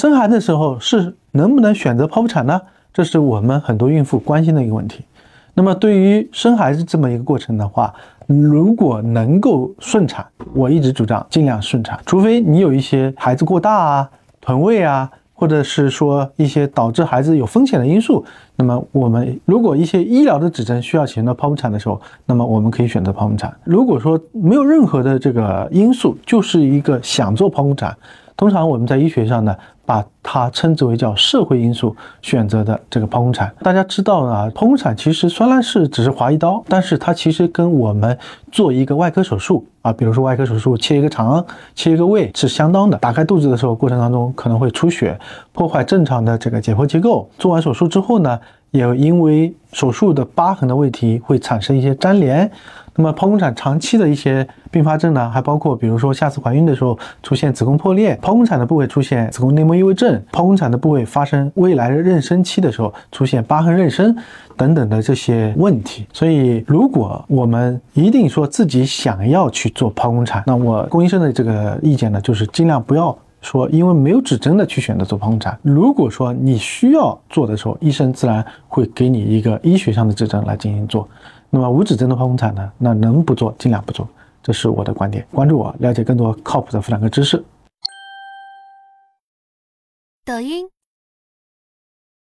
生孩子的时候是能不能选择剖腹产呢？这是我们很多孕妇关心的一个问题。那么对于生孩子这么一个过程的话，如果能够顺产，我一直主张尽量顺产，除非你有一些孩子过大啊、臀位啊。或者是说一些导致孩子有风险的因素，那么我们如果一些医疗的指征需要启动剖腹产的时候，那么我们可以选择剖腹产。如果说没有任何的这个因素，就是一个想做剖腹产，通常我们在医学上呢。把它称之为叫社会因素选择的这个剖宫产。大家知道呢，剖宫产其实虽然是只是划一刀，但是它其实跟我们做一个外科手术啊，比如说外科手术切一个肠、切一个胃是相当的。打开肚子的时候，过程当中可能会出血，破坏正常的这个解剖结构。做完手术之后呢，也因为手术的疤痕的问题会产生一些粘连。那么剖宫产长期的一些并发症呢，还包括比如说下次怀孕的时候出现子宫破裂，剖宫产的部位出现子宫内膜异位症，剖宫产的部位发生未来的妊娠期的时候出现疤痕妊娠等等的这些问题。所以，如果我们一定说自己想要去做剖宫产，那我龚医生的这个意见呢，就是尽量不要说因为没有指针的去选择做剖宫产。如果说你需要做的时候，医生自然会给你一个医学上的指针来进行做。那么无指针的剖宫产呢？那能不做尽量不做，这是我的观点。关注我，了解更多靠谱的妇产科知识。抖音。